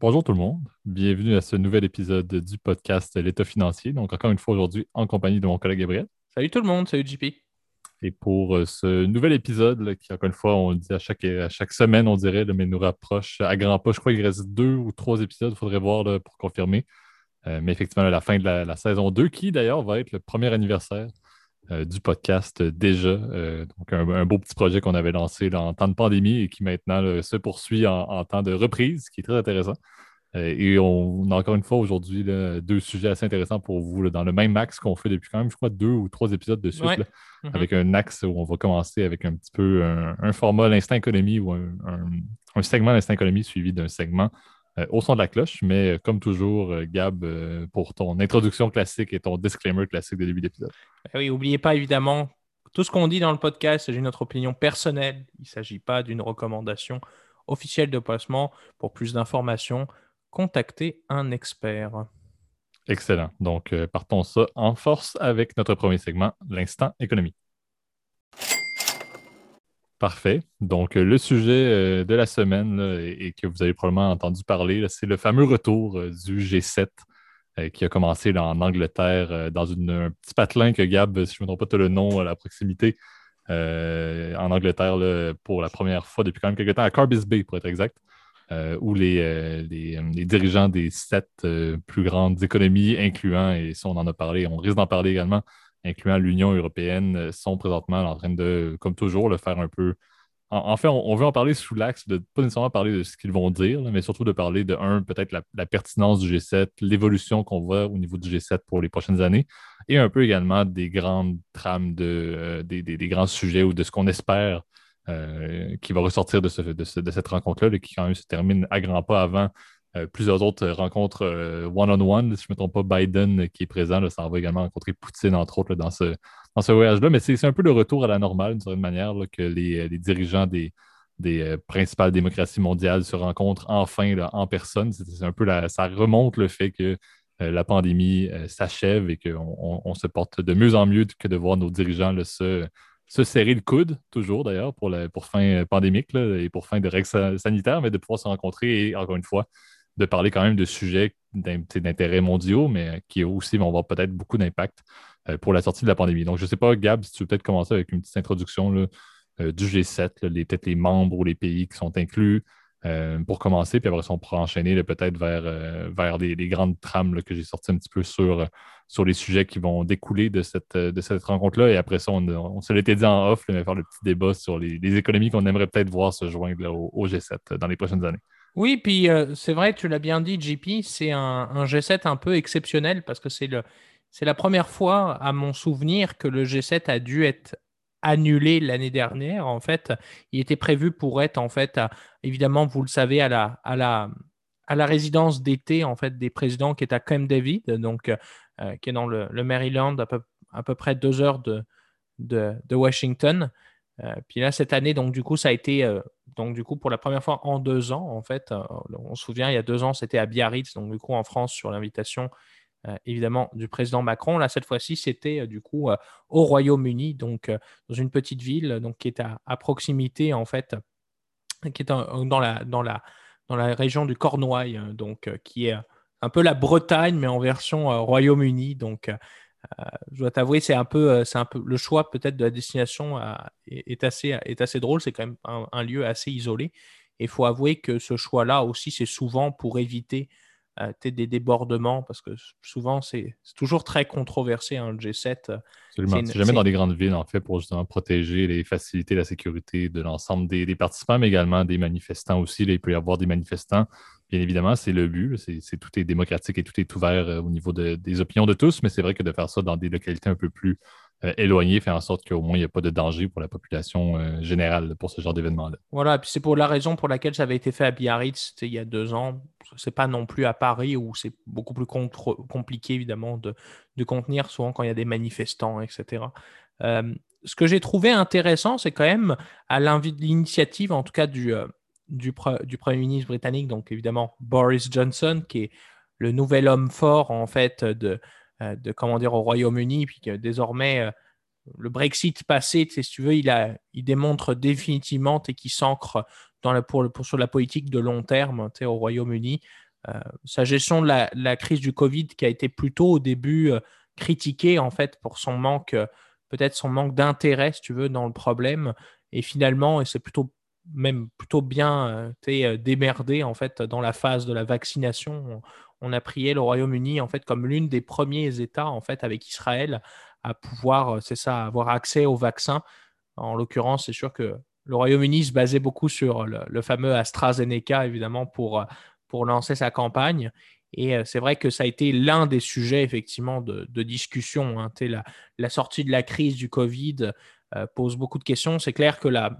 Bonjour tout le monde, bienvenue à ce nouvel épisode du podcast L'État financier. Donc encore une fois aujourd'hui en compagnie de mon collègue Gabriel. Salut tout le monde, salut JP. Et pour euh, ce nouvel épisode, qui encore une fois, on le dit à chaque, à chaque semaine, on dirait, mais nous rapproche à grands pas. Je crois qu'il reste deux ou trois épisodes, il faudrait voir pour confirmer. Euh, mais effectivement, à la fin de la, saison 2, qui d'ailleurs va être le premier anniversaire euh, du podcast déjà. donc un, beau petit projet qu'on avait lancé en temps de pandémie et qui maintenant se poursuit en, temps de reprise, qui est très intéressant. Euh, et on, a encore une fois aujourd'hui deux sujets assez intéressants pour vous dans le même axe qu'on fait depuis quand même, je crois, deux ou trois épisodes de suite, mm-hmm. avec un axe où on va commencer avec un petit peu un, format l'instant économie ou un, segment l'instant économie suivi d'un segment euh, au son de la cloche. Mais euh, comme toujours, Gab, pour ton introduction classique et ton disclaimer classique de début d'épisode. Ben oui, n'oubliez pas évidemment, tout ce qu'on dit dans le podcast, c'est notre opinion personnelle. Il ne s'agit pas d'une recommandation officielle de placement. Pour plus d'informations, contacter un expert. Excellent. Donc, euh, partons ça en force avec notre premier segment, l'instant économie. Parfait. Donc, euh, le sujet euh, de la semaine et, que vous avez probablement entendu parler, c'est le fameux retour du G7 qui a commencé en Angleterre dans un petit patelin que Gab, si je ne me trompe pas, le nom à la proximité, en Angleterre pour la première fois depuis quand même quelques temps, à Carbis Bay pour être exact. Euh, où les, euh, euh, les, dirigeants des sept plus grandes économies, incluant, et ça on en a parlé, on risque d'en parler également, incluant l'Union européenne, sont présentement en train de, comme toujours, le faire un peu. En, fait, on, veut en parler sous l'axe de pas nécessairement parler de ce qu'ils vont dire, mais surtout de parler de, un, peut-être la, pertinence du G7, l'évolution qu'on voit au niveau du G7 pour les prochaines années, et un peu également des grandes trames, de, des, des, grands sujets ou de ce qu'on espère euh, qui va ressortir de, cette rencontre-là, qui quand même se termine à grands pas avant euh, plusieurs autres rencontres euh, one-on-one. si je ne me trompe pas, Biden qui est présent, ça va également rencontrer Poutine, entre autres, dans ce, dans ce voyage-là. Mais c'est un peu le retour à la normale, d'une certaine manière, que les, dirigeants des, des principales démocraties mondiales se rencontrent enfin en personne. C'est un peu ça remonte le fait que la pandémie s'achève et qu'on on, se porte de mieux en mieux que de voir nos dirigeants se, se serrer le coude, toujours d'ailleurs, pour, pour fin euh, pandémique et pour fin de règles sanitaires, mais de pouvoir se rencontrer et, encore une fois, de parler quand même de sujets d'intérêt mondiaux, mais qui aussi vont avoir peut-être beaucoup d'impact euh, pour la sortie de la pandémie. Donc, je ne sais pas, Gab, si tu veux peut-être commencer avec une petite introduction euh, du G7, peut-être les membres ou les pays qui sont inclus, euh, pour commencer, puis après ça, on pourra enchaîner peut-être vers, euh, les, grandes trames que j'ai sorties un petit peu sur, les sujets qui vont découler de cette, de cette rencontre-là. Et après ça, on, se l'était dit en off, mais faire le petit débat sur les, économies qu'on aimerait peut-être voir se joindre au, G7 dans les prochaines années. Oui, puis euh, c'est vrai, tu l'as bien dit, JP, c'est un, un, G7 un peu exceptionnel parce que c'est le. C'est la première fois, à mon souvenir, que le G7 a dû être annulé l'année dernière. En fait, il était prévu pour être, en fait, évidemment, vous le savez, à la, à la, à la résidence d'été en fait des présidents qui est à Camp David, donc euh, qui est dans le, Maryland, à peu, à peu, près deux heures de, de, Washington. Euh, puis là, cette année, donc du coup, ça a été, donc du coup, pour la première fois en deux ans, en fait, on se souvient, il y a deux ans, c'était à Biarritz, donc du coup, en France, sur l'invitation euh, évidemment du président Macron. Là, cette fois-ci, c'était euh, du coup euh, au Royaume-Uni, donc dans une petite ville donc, qui est à, proximité, en fait, qui est dans, la, dans, la, dans la région du Cornouailles, donc qui est un peu la Bretagne, mais en version Royaume-Uni. Donc, je dois t'avouer, c'est un peu, c'est un peu le choix peut-être de la destination est, assez, est assez drôle. C'est quand même un, lieu assez isolé. Et il faut avouer que ce choix-là aussi, c'est souvent pour éviter euh, des débordements, parce que souvent, c'est toujours très controversé, un hein, G7. Euh, Absolument. C'est jamais dans les grandes villes, en fait, pour justement protéger et faciliter la sécurité de l'ensemble des, participants, mais également des manifestants aussi. il peut y avoir des manifestants. Bien évidemment, c'est le but. Tout est démocratique et tout est ouvert euh, au niveau des opinions de tous, mais c'est vrai que de faire ça dans des localités un peu plus euh, éloigné, fait en sorte qu'au moins il n'y a pas de danger pour la population euh, générale pour ce genre d'événement-là. Voilà, puis c'est pour la raison pour laquelle ça avait été fait à Biarritz il y a deux ans. C'est pas non plus à Paris où c'est beaucoup plus compliqué évidemment de, contenir souvent quand il y a des manifestants, etc. Ce que j'ai trouvé intéressant, c'est quand même à l'initiative, en tout cas du, du, du, Premier ministre britannique, donc évidemment Boris Johnson, qui est le nouvel homme fort en fait de, euh, de comment dire au Royaume-Uni, puis que désormais euh, le Brexit passé, si tu veux, il, a, il démontre définitivement et qui s'ancre dans la, pour, pour, sur la politique de long terme au Royaume-Uni. sa gestion de la, crise du Covid qui a été plutôt au début critiquée en fait pour son manque, peut-être son manque d'intérêt, si tu veux, dans le problème. Et finalement, et c'est plutôt même plutôt bien démerdé en fait dans la phase de la vaccination. On, a prié le Royaume-Uni en fait comme l'une des premiers États en fait avec Israël à pouvoir, c'est ça, avoir accès au vaccin. En l'occurrence, c'est sûr que le Royaume-Uni se basait beaucoup sur le, fameux AstraZeneca, évidemment, pour, pour lancer sa campagne. Et euh, c'est vrai que ça a été l'un des sujets, effectivement, de, discussion. Hein. La, la, sortie de la crise du Covid euh, pose beaucoup de questions. C'est clair que la,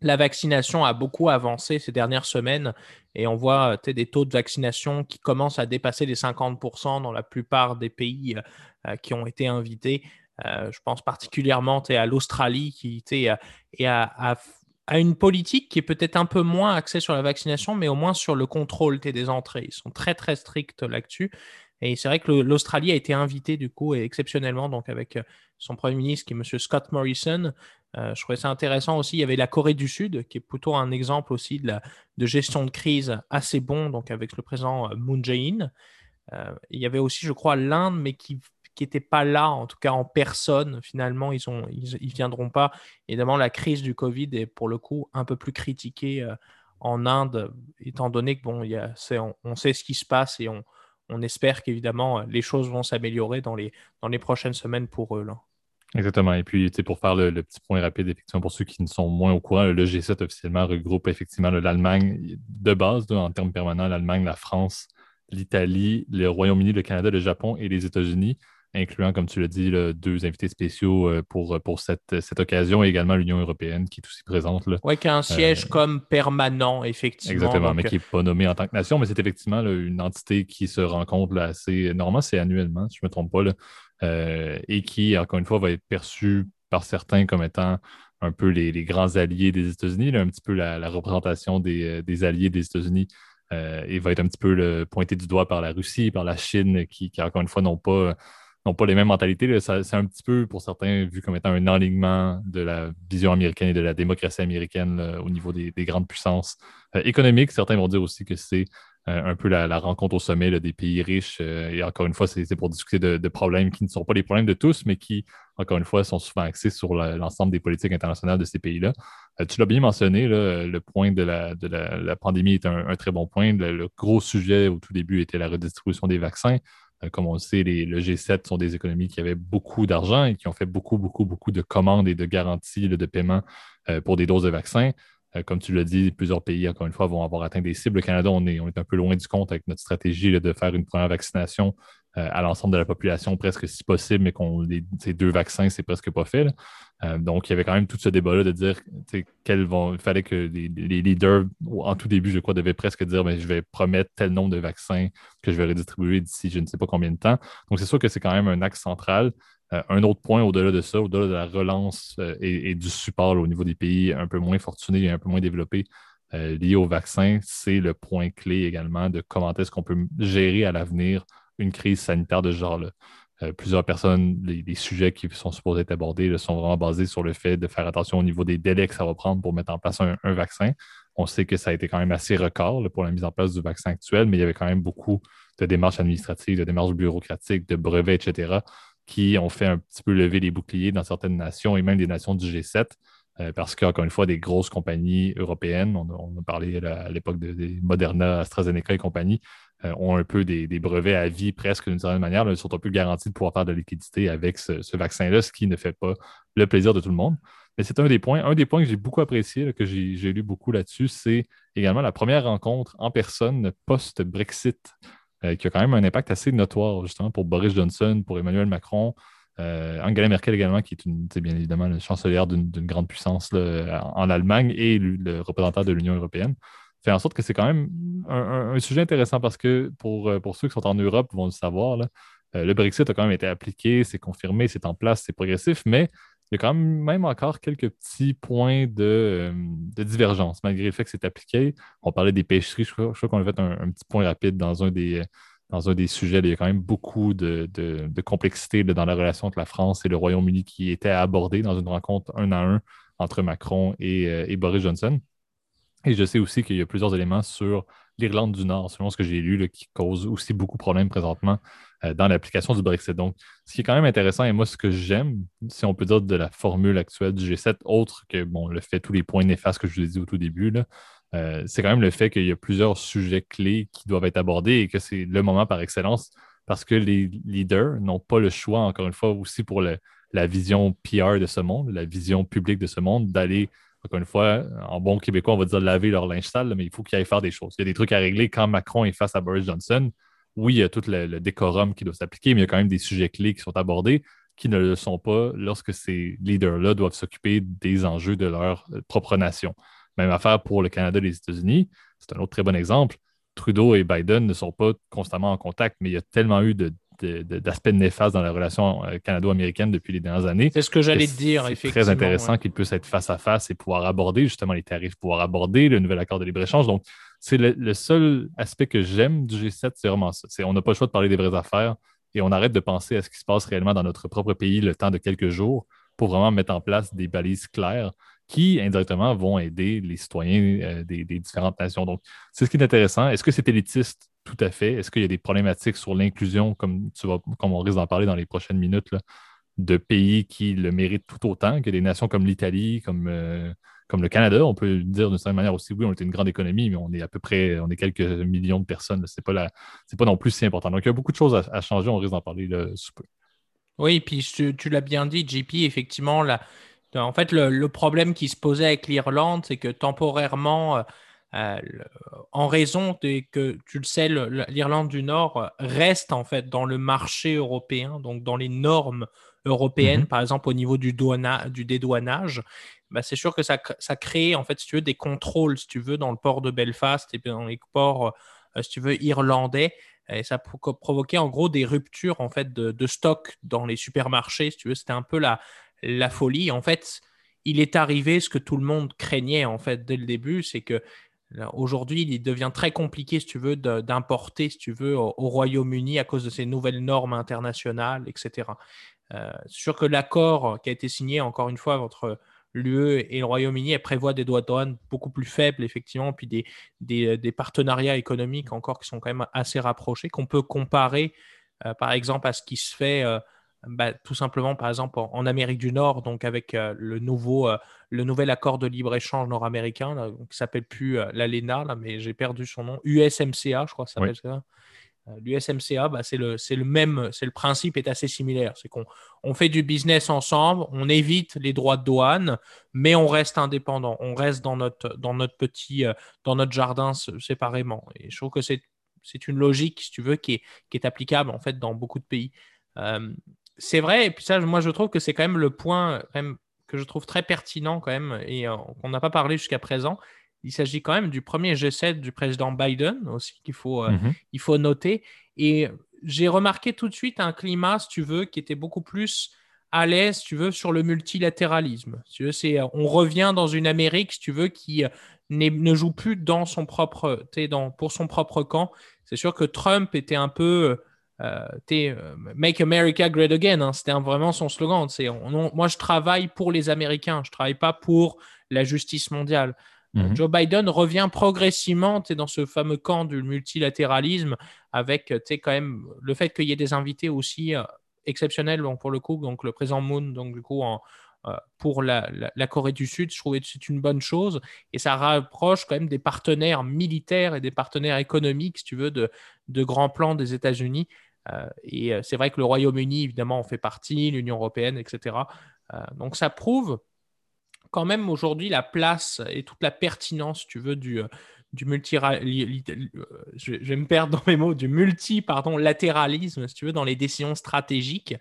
la vaccination a beaucoup avancé ces dernières semaines et on voit des taux de vaccination qui commencent à dépasser les 50% dans la plupart des pays euh, qui ont été invités. Euh, je pense particulièrement à l'Australie qui a, une politique qui est peut-être un peu moins axée sur la vaccination, mais au moins sur le contrôle des entrées. Ils sont très très stricts là-dessus. Et c'est vrai que l'Australie a été invitée du coup, et exceptionnellement, donc avec euh, son Premier ministre qui est M. Scott Morrison. Euh, je trouvais ça intéressant aussi. Il y avait la Corée du Sud, qui est plutôt un exemple aussi de, gestion de crise assez bon, donc avec le président Moon Jae-in. il y avait aussi, je crois, l'Inde, mais qui qui n'étaient pas là, en tout cas en personne, finalement, ils ne viendront pas. Évidemment, la crise du Covid est pour le coup un peu plus critiquée euh, en Inde, étant donné que bon, on, sait ce qui se passe et on, on espère qu'évidemment les choses vont s'améliorer dans les, prochaines semaines pour eux. Exactement. Et puis, pour faire le, petit point rapide, effectivement, pour ceux qui ne sont moins au courant, le G7 officiellement regroupe effectivement l'Allemagne de base, en termes permanents, l'Allemagne, la France, l'Italie, le Royaume-Uni, le Canada, le Japon et les États-Unis incluant, comme tu l'as dit, deux invités spéciaux euh, pour, pour cette, cette occasion et également l'Union européenne qui est aussi présente. Oui, qui a un siège euh, comme permanent, effectivement. Exactement, mais qui n'est pas nommé en tant que nation, mais c'est effectivement une entité qui se rencontre assez. Normalement, c'est annuellement, si je ne me trompe pas, euh, et qui, encore une fois, va être perçue par certains comme étant un peu les, grands alliés des États-Unis, un petit peu la, représentation des, alliés des États-Unis. et va être un petit peu le, pointé du doigt par la Russie, par la Chine, qui, qui encore une fois, n'ont pas n'ont pas les mêmes mentalités. C'est un petit peu, pour certains, vu comme étant un alignement de la vision américaine et de la démocratie américaine au niveau des, grandes puissances euh, économiques. Certains vont dire aussi que c'est euh, un peu la, rencontre au sommet des pays riches. Euh, et encore une fois, c'est pour discuter de, problèmes qui ne sont pas les problèmes de tous, mais qui, encore une fois, sont souvent axés sur l'ensemble des politiques internationales de ces pays-là. tu l'as bien mentionné, le point de la, pandémie est un, très bon point. le, gros sujet au tout début était la redistribution des vaccins. Euh, comme on le sait, le G7 sont des économies qui avaient beaucoup d'argent et qui ont fait beaucoup, beaucoup, beaucoup de commandes et de garanties de paiement euh, pour des doses de vaccins. Euh, comme tu l'as dit, plusieurs pays, encore une fois, vont avoir atteint des cibles. Le Canada, on est, un peu loin du compte avec notre stratégie de faire une première vaccination à l'ensemble de la population presque si possible, mais qu'on ces deux vaccins, c'est presque pas fait. Euh, donc, il y avait quand même tout ce débat-là de dire quels vont. Il fallait que les, leaders, en tout début, je crois, devaient presque dire mais je vais promettre tel nombre de vaccins que je vais redistribuer d'ici je ne sais pas combien de temps. Donc, c'est sûr que c'est quand même un axe central. Euh, un autre point au-delà de ça, au-delà de la relance et, du support au niveau des pays un peu moins fortunés et un peu moins développés liés au vaccin, c'est le point clé également de comment est-ce qu'on peut gérer à l'avenir une crise sanitaire de ce genre-là. Euh, plusieurs personnes, les, sujets qui sont supposés être abordés sont vraiment basés sur le fait de faire attention au niveau des délais que ça va prendre pour mettre en place un, vaccin. On sait que ça a été quand même assez record pour la mise en place du vaccin actuel, mais il y avait quand même beaucoup de démarches administratives, de démarches bureaucratiques, de brevets, etc., qui ont fait un petit peu lever les boucliers dans certaines nations et même des nations du G7. Euh, parce qu'encore une fois, des grosses compagnies européennes, on, a parlé à l'époque de, de, Moderna, AstraZeneca et compagnie, euh, ont un peu des, brevets à vie presque d'une certaine manière, ils sont un peu garantis de pouvoir faire de la liquidité avec ce, vaccin-là, ce qui ne fait pas le plaisir de tout le monde. Mais c'est un des points. Un des points que j'ai beaucoup apprécié, que j'ai lu beaucoup là-dessus, c'est également la première rencontre en personne post-Brexit, euh, qui a quand même un impact assez notoire, justement, pour Boris Johnson, pour Emmanuel Macron, euh, Angela Merkel également, qui est bien évidemment la chancelière d'une grande puissance en Allemagne et le représentant de l'Union européenne fait en sorte que c'est quand même un, sujet intéressant parce que pour, euh, pour ceux qui sont en Europe vont le savoir, euh, le Brexit a quand même été appliqué, c'est confirmé, c'est en place, c'est progressif, mais il y a quand même encore quelques petits points de, euh, divergence, malgré le fait que c'est appliqué. On parlait des pêcheries, je crois, qu'on a fait un, petit point rapide dans un des, dans un des sujets. il y a quand même beaucoup de, complexité dans la relation entre la France et le Royaume-Uni qui était abordée dans une rencontre un à un entre Macron et Boris Johnson. Et je sais aussi qu'il y a plusieurs éléments sur l'Irlande du Nord, selon ce que j'ai lu, qui causent aussi beaucoup de problèmes présentement euh, dans l'application du Brexit. Donc, ce qui est quand même intéressant, et moi, ce que j'aime, si on peut dire de la formule actuelle du G7, autre que bon, le fait tous les points néfastes que je vous ai dit au tout début, euh, c'est quand même le fait qu'il y a plusieurs sujets clés qui doivent être abordés et que c'est le moment par excellence parce que les leaders n'ont pas le choix, encore une fois, aussi pour la vision PR de ce monde, la vision publique de ce monde, d'aller encore une fois, en bon québécois, on va dire laver leur linge sale, mais il faut qu'ils aillent faire des choses. Il y a des trucs à régler quand Macron est face à Boris Johnson. Oui, il y a tout le, décorum qui doit s'appliquer, mais il y a quand même des sujets clés qui sont abordés qui ne le sont pas lorsque ces leaders-là doivent s'occuper des enjeux de leur propre nation. Même affaire pour le Canada et les États-Unis. C'est un autre très bon exemple. Trudeau et Biden ne sont pas constamment en contact, mais il y a tellement eu de d'aspects néfastes dans la relation euh, canado-américaine depuis les dernières années. C'est ce que j'allais te dire, effectivement. C'est très intéressant qu'ils puissent être face à face et pouvoir aborder justement les tarifs, pouvoir aborder le nouvel accord de libre-échange. Donc, c'est le, seul aspect que j'aime du G7, c'est vraiment ça. on n'a pas le choix de parler des vraies affaires et on arrête de penser à ce qui se passe réellement dans notre propre pays le temps de quelques jours pour vraiment mettre en place des balises claires qui, indirectement, vont aider les citoyens euh, des, différentes nations. Donc, c'est ce qui est intéressant. Est-ce que c'est élitiste? Tout à fait. Est-ce qu'il y a des problématiques sur l'inclusion, comme, comme on risque d'en parler dans les prochaines minutes, de pays qui le méritent tout autant? Que des nations comme l'Italie, comme, euh, comme le Canada? On peut dire d'une certaine manière aussi, oui, on est une grande économie, mais on est à peu près, on est quelques millions de personnes. Ce n'est pas, pas non plus si important. Donc, il y a beaucoup de choses à, changer. On risque d'en parler sous peu. Oui, puis tu, tu l'as bien dit, JP, effectivement, la, en fait, le, problème qui se posait avec l'Irlande, c'est que temporairement, euh, euh, en raison de que, tu le sais, l'Irlande du Nord reste en fait dans le marché européen, donc dans les normes européennes, mhm. par exemple au niveau du, du dédouanage, bah, c'est sûr que ça, ça, crée, en fait, si tu veux, des contrôles, si tu veux, dans le port de Belfast et dans les ports, euh, si tu veux, irlandais. Et ça provoquait en gros des ruptures en fait de, de stock dans les supermarchés. Si tu veux, c'était un peu la, la folie. En fait, il est arrivé ce que tout le monde craignait en fait dès le début, c'est que aujourd'hui, il devient très compliqué, si tu veux, d'importer, si tu veux, au, Royaume-Uni à cause de ces nouvelles normes internationales, etc. Euh, sûr que l'accord qui a été signé, encore une fois, entre l'UE et le Royaume-Uni, prévoit des droits de douane beaucoup plus faibles, effectivement, puis des, des, partenariats économiques encore qui sont quand même assez rapprochés, qu'on peut comparer, euh, par exemple, à ce qui se fait euh, bah, tout simplement, par exemple, en, Amérique du Nord, donc avec euh, le, nouveau, euh, le nouvel accord de libre-échange nord-américain, qui ne s'appelle plus euh, l'ALENA, mais j'ai perdu son nom, USMCA, je crois que ça s'appelle ça. L'USMCA, bah, c'est le, le, même, c'est le principe est assez similaire. C'est qu'on on fait du business ensemble, on évite les droits de douane, mais on reste indépendant. On reste dans notre, dans notre petit, dans notre jardin séparément. Et je trouve que c'est, c'est une logique, si tu veux, qui est, qui est applicable en fait dans beaucoup de pays c'est vrai, et puis ça, moi je trouve que c'est quand même le point que je trouve très pertinent quand même, et euh, qu'on n'a pas parlé jusqu'à présent. Il s'agit quand même du premier G7 du président Biden aussi qu'il faut, euh, mhm. il faut noter. Et j'ai remarqué tout de suite un climat, si tu veux, qui était beaucoup plus à l'aise, si tu veux, sur le multilatéralisme. tu veux, c'est, on revient dans une Amérique, si tu veux, qui euh, ne joue plus dans son propre, dans, pour son propre camp. C'est sûr que Trump était un peu euh, euh, Make America Great Again, hein, c'était vraiment son slogan. C'est moi, je travaille pour les Américains, je travaille pas pour la justice mondiale. Euh, mhm. Joe Biden revient progressivement dans ce fameux camp du multilatéralisme avec quand même le fait qu'il y ait des invités aussi exceptionnels pour le coup, donc le président Moon, donc du coup en, pour la, Corée du Sud, je trouvais que c'est une bonne chose et ça rapproche quand même des partenaires militaires et des partenaires économiques, si tu veux, de, de grands plans des États-Unis. Euh, et euh, c'est vrai que le Royaume-Uni, évidemment, en fait partie, l'Union européenne, etc. Euh, donc ça prouve quand même aujourd'hui la place et toute la pertinence, tu veux, du, du multi je, vais me perdre dans mes mots, du multi pardon, latéralisme, si tu veux, dans les décisions stratégiques.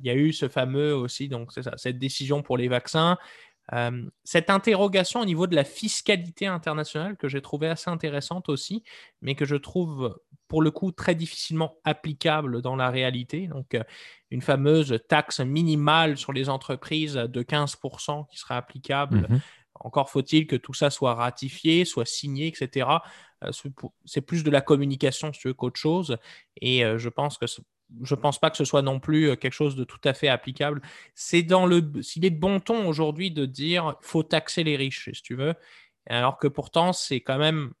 Il y a eu ce fameux aussi, donc c'est ça, cette décision pour les vaccins. cette interrogation au niveau de la fiscalité internationale que j'ai trouvé assez intéressante aussi, mais que je trouve pour le coup très difficilement applicable dans la réalité. Donc, euh, une fameuse taxe minimale sur les entreprises de 15% qui sera applicable. Mhm. Encore faut-il que tout ça soit ratifié, soit signé, etc. Euh, c'est plus de la communication, si tu veux, qu'autre chose. Et euh, je pense que je ne pense pas que ce soit non plus quelque chose de tout à fait applicable. C'est dans le, s'il est de bon ton aujourd'hui de dire faut taxer les riches, si tu veux. alors que pourtant, c'est quand même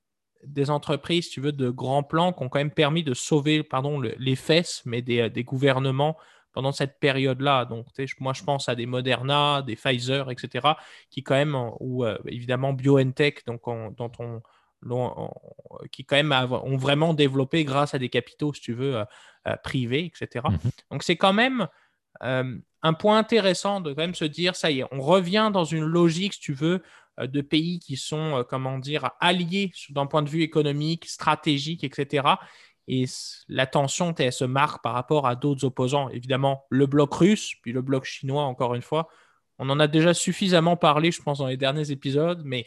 des entreprises, tu veux, de grands plans qui ont quand même permis de sauver, pardon, les fesses, mais des, gouvernements pendant cette période-là. Donc, moi, je pense à des Moderna, des Pfizer, etc., qui quand même, ou euh, évidemment BioNTech, donc dont on, qui quand même ont vraiment développé grâce à des capitaux, si tu veux, euh, euh, privés, etc. Mhm. Donc, c'est quand même un point intéressant de quand même se dire, ça y est, on revient dans une logique, si tu veux, euh, de pays qui sont, euh, comment dire, alliés d'un point de vue économique, stratégique, etc. Et la tension elle se marque par rapport à d'autres opposants. Évidemment, le bloc russe, puis le bloc chinois, encore une fois. On en a déjà suffisamment parlé, je pense, dans les derniers épisodes, mais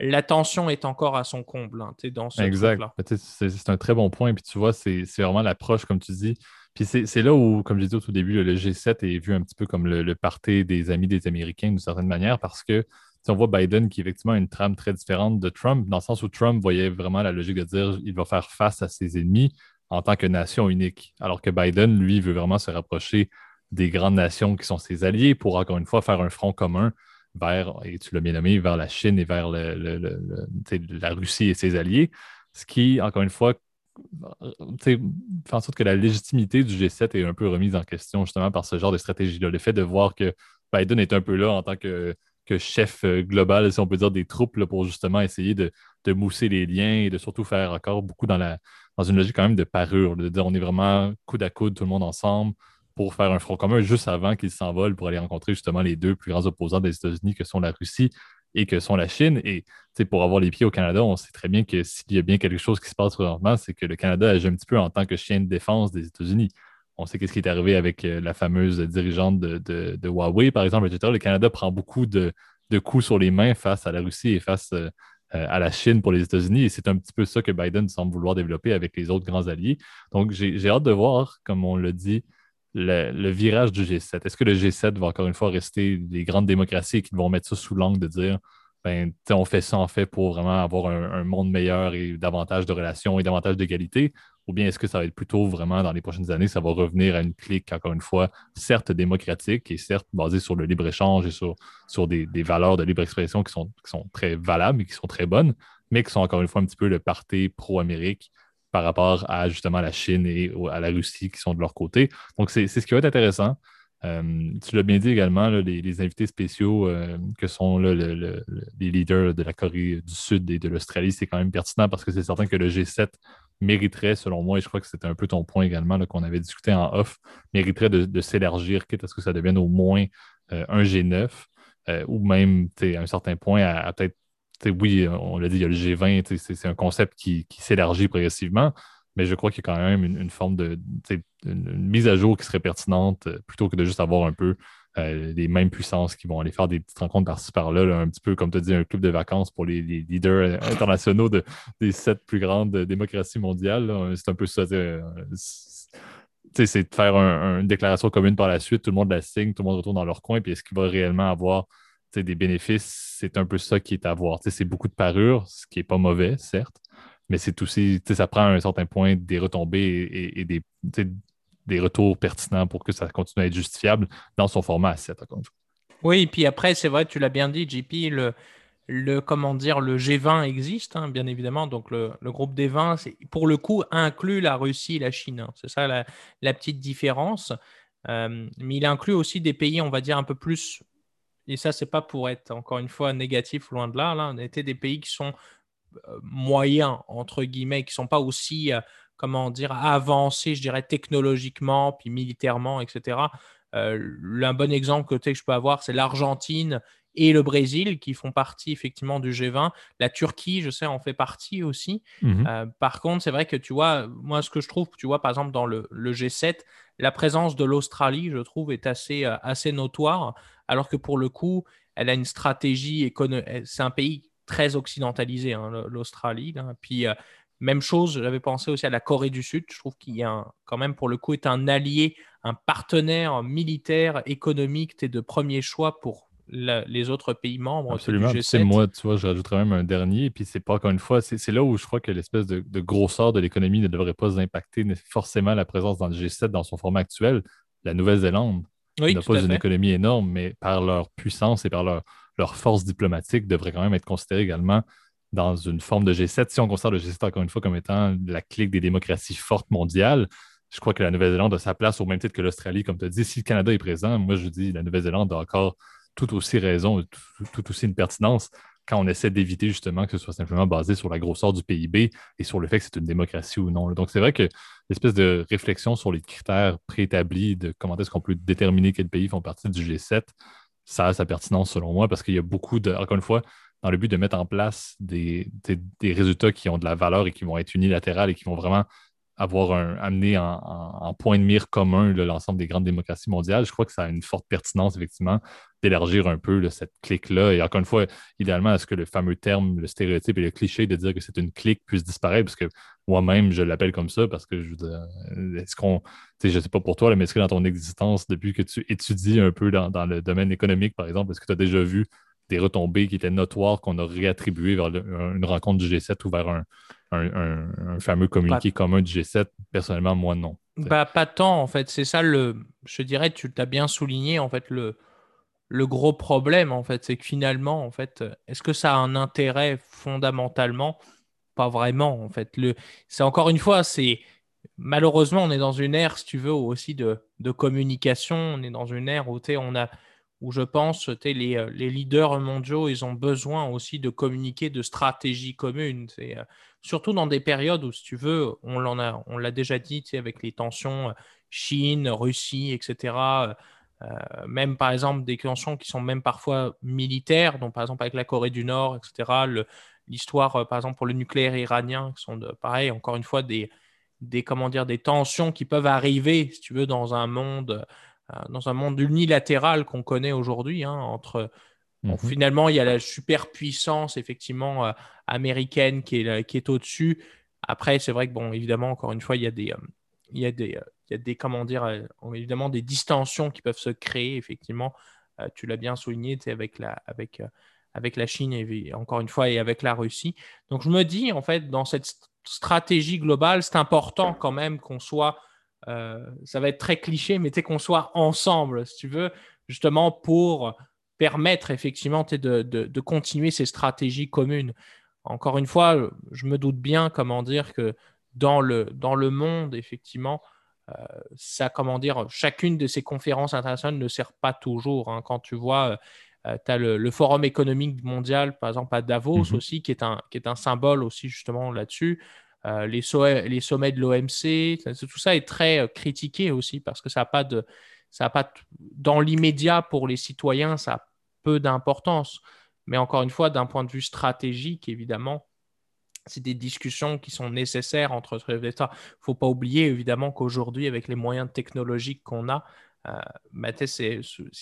la tension est encore à son comble hein, dans ce Exact. C'est un très bon point. Puis tu vois, c'est vraiment l'approche, comme tu dis. Puis c'est là où, comme je disais au tout début, le G7 est vu un petit peu comme le, le des amis des Américains d'une certaine manière parce que on voit Biden qui effectivement a une trame très différente de Trump, dans le sens où Trump voyait vraiment la logique de dire il va faire face à ses ennemis en tant que nation unique, alors que Biden, lui, veut vraiment se rapprocher des grandes nations qui sont ses alliés pour, encore une fois, faire un front commun vers, et tu l'as bien nommé, vers la Chine et vers la Russie et ses alliés, ce qui, encore une fois, fait en sorte que la légitimité du G7 est un peu remise en question justement par ce genre de stratégie-là. Le fait de voir que Biden est un peu là en tant que que chef euh, global, si on peut dire, des troupes pour justement essayer de, mousser les liens et de surtout faire encore beaucoup dans, la, dans une logique quand même de parure, de dire on est vraiment coude à coude, tout le monde ensemble pour faire un front commun juste avant qu'ils s'envolent pour aller rencontrer justement les deux plus grands opposants des États-Unis que sont la Russie et que sont la Chine. Et pour avoir les pieds au Canada, on sait très bien que s'il y a bien quelque chose qui se passe présentement, c'est que le Canada agit un petit peu en tant que chien de défense des États-Unis. On sait qu'est-ce qui est arrivé avec euh, la fameuse dirigeante de, Huawei, par exemple, etc. Le Canada prend beaucoup de, coups sur les mains face à la Russie et face euh, euh, à la Chine pour les États-Unis. Et c'est un petit peu ça que Biden semble vouloir développer avec les autres grands alliés. Donc, j'ai hâte de voir, comme on l'a dit, le, virage du G7. Est-ce que le G7 va encore une fois rester des grandes démocraties qui vont mettre ça sous l'angle de dire ben, on fait ça en fait pour vraiment avoir un, monde meilleur et davantage de relations et davantage d'égalité? Ou bien est-ce que ça va être plutôt vraiment dans les prochaines années, ça va revenir à une clique, encore une fois, certes démocratique et certes basée sur le libre-échange et sur, des, valeurs de libre-expression qui sont, qui sont très valables et qui sont très bonnes, mais qui sont encore une fois un petit peu le parti pro-Amérique par rapport à justement la Chine et à la Russie qui sont de leur côté. Donc, c'est ce qui va être intéressant. Euh, tu l'as bien dit également, les, invités spéciaux euh, que sont les leaders de la Corée du Sud et de l'Australie, c'est quand même pertinent parce que c'est certain que le G7 mériterait, selon moi, et je crois que c'était un peu ton point également qu'on avait discuté en off, mériterait de, s'élargir, quitte à ce que ça devienne au moins euh, un G9 ou même à un certain point à, peut-être, oui, on l'a dit, il y a le G20, c'est un concept qui s'élargit progressivement mais je crois qu'il y a quand même une, forme de mise à jour qui serait pertinente euh, plutôt que de juste avoir un peu euh, les mêmes puissances qui vont aller faire des petites rencontres par-ci par-là, un petit peu comme tu as dit, un club de vacances pour les, leaders euh, internationaux de, des sept plus grandes démocraties mondiales. C'est un peu ça. c'est de faire une déclaration commune par la suite, tout le monde la signe, tout le monde retourne dans leur coin, puis est-ce qu'il va réellement avoir des bénéfices? C'est un peu ça qui est à voir. C'est beaucoup de parure, ce qui n'est pas mauvais, certes, mais c'est aussi, ça prend à un certain point des retombées et, des, des retours pertinents pour que ça continue à être justifiable dans son format à 7. Oui, et puis après, c'est vrai, tu l'as bien dit, JP, le, le, comment dire, le G20 existe, hein, bien évidemment. Donc, le, groupe des 20, pour le coup, inclut la Russie et la Chine. Hein. C'est ça la, petite différence. Euh, mais il inclut aussi des pays, on va dire, un peu plus. Et ça, c'est pas pour être, encore une fois, négatif, loin de là. Là, on était des pays qui sont euh, moyens, entre guillemets, qui ne sont pas aussi, euh, comment dire, avancés, je dirais, technologiquement, puis militairement, etc. Euh, un bon exemple que, je peux avoir, c'est l'Argentine et le Brésil qui font partie effectivement du G20. La Turquie, je sais, en fait partie aussi. Mhm. par contre, c'est vrai que tu vois, moi, ce que je trouve, tu vois, par exemple, dans le, G7, la présence de l'Australie, je trouve, est assez, assez notoire, alors que pour le coup, elle a une stratégie économique. C'est un pays très occidentalisé, hein, l'Australie. Puis, euh, même chose, j'avais pensé aussi à la Corée du Sud. Je trouve qu'il y a quand même, pour le coup, est un allié, un partenaire militaire, économique et de premier choix pour les autres pays membres. Absolument. C'est moi, tu vois, je rajouterais même un dernier. Et puis, c'est pas encore une fois, c'est là où je crois que l'espèce de, grosseur de l'économie ne devrait pas impacter forcément la présence dans le G7 dans son format actuel. La Nouvelle-Zélande n'a pas une économie énorme, mais par leur puissance et par leur leur force diplomatique devrait quand même être considérée également dans une forme de G7. Si on considère le G7 encore une fois comme étant la clique des démocraties fortes mondiales, je crois que la Nouvelle-Zélande a sa place au même titre que l'Australie, comme tu as dit. Si le Canada est présent, moi je dis la Nouvelle-Zélande a encore tout aussi raison, tout, aussi une pertinence quand on essaie d'éviter justement que ce soit simplement basé sur la grosseur du PIB et sur le fait que c'est une démocratie ou non. Donc, c'est vrai que l'espèce de réflexion sur les critères préétablis de comment est-ce qu'on peut déterminer quels pays font partie du G7, ça a sa pertinence selon moi parce qu'il y a beaucoup de, encore une fois, dans le but de mettre en place des, des, résultats qui ont de la valeur et qui vont être unilatérales et qui vont vraiment avoir un, amené en, point de mire commun l'ensemble des grandes démocraties mondiales, je crois que ça a une forte pertinence, effectivement, d'élargir un peu cette clique-là. Et encore une fois, idéalement, est-ce que le fameux terme, le stéréotype et le cliché de dire que c'est une clique puisse disparaître, parce que moi-même, je l'appelle comme ça, parce que je est-ce qu'on, je ne sais pas pour toi, mais est-ce que dans ton existence, depuis que tu étudies un peu dans, dans le domaine économique, par exemple, est-ce que tu as déjà vu des retombées qui étaient notoires qu'on a réattribuées vers une rencontre du G7 ou vers un, fameux communiqué commun du G7. Personnellement, moi, non. Bah, pas tant, en fait. C'est ça le. Je dirais, tu t'as bien souligné, en fait, le, le gros problème, en fait. C'est que finalement, en fait, est-ce que ça a un intérêt fondamentalement? Pas vraiment, en fait. Le... C'est encore une fois, c'est. Malheureusement, on est dans une ère, si tu veux, aussi de, de communication. On est dans une ère où on a où je pense que les, euh, les, leaders mondiaux, ils ont besoin aussi de communiquer de stratégies communes. Euh, surtout dans des périodes où, si tu veux, on, l'a, déjà dit, avec les tensions euh, Chine, Russie, etc. même par exemple des tensions qui sont même parfois militaires, donc par exemple avec la Corée du Nord, etc. l'histoire, par exemple, pour le nucléaire iranien, qui sont de, pareil, encore une fois, des, comment dire, des tensions qui peuvent arriver, si tu veux, dans un monde euh, dans un monde unilatéral qu'on connaît aujourd'hui, hein, entre mhm. finalement, il y a la superpuissance effectivement euh, américaine qui est, qui est au-dessus. Après, c'est vrai que, bon, évidemment, encore une fois, il y a des, euh, il y a des, il y a des comment dire, évidemment, des distensions qui peuvent se créer, effectivement. tu l'as bien souligné, avec la, avec, avec la Chine, et, encore une fois, et avec la Russie. Donc, je me dis, en fait, dans cette stratégie globale, c'est important quand même qu'on soit euh, ça va être très cliché, mais qu'on soit ensemble, si tu veux, justement pour permettre effectivement de, de, continuer ces stratégies communes. Encore une fois, je me doute bien, comment dire, que dans le, dans le monde, effectivement, euh, ça, comment dire, chacune de ces conférences internationales ne sert pas toujours. Hein. Quand tu vois, euh, tu as le, Forum économique mondial, par exemple, à Davos mm-hmm. aussi, qui est, un, qui est un symbole aussi, justement, là-dessus. Euh, les, les, sommets de l'OMC, tout ça est très euh, critiqué aussi parce que ça n'a pas de, ça a pas dans l'immédiat pour les citoyens, ça a peu d'importance. Mais encore une fois, d'un point de vue stratégique, évidemment, c'est des discussions qui sont nécessaires entre les États. Il ne faut pas oublier, évidemment, qu'aujourd'hui, avec les moyens technologiques qu'on a, euh,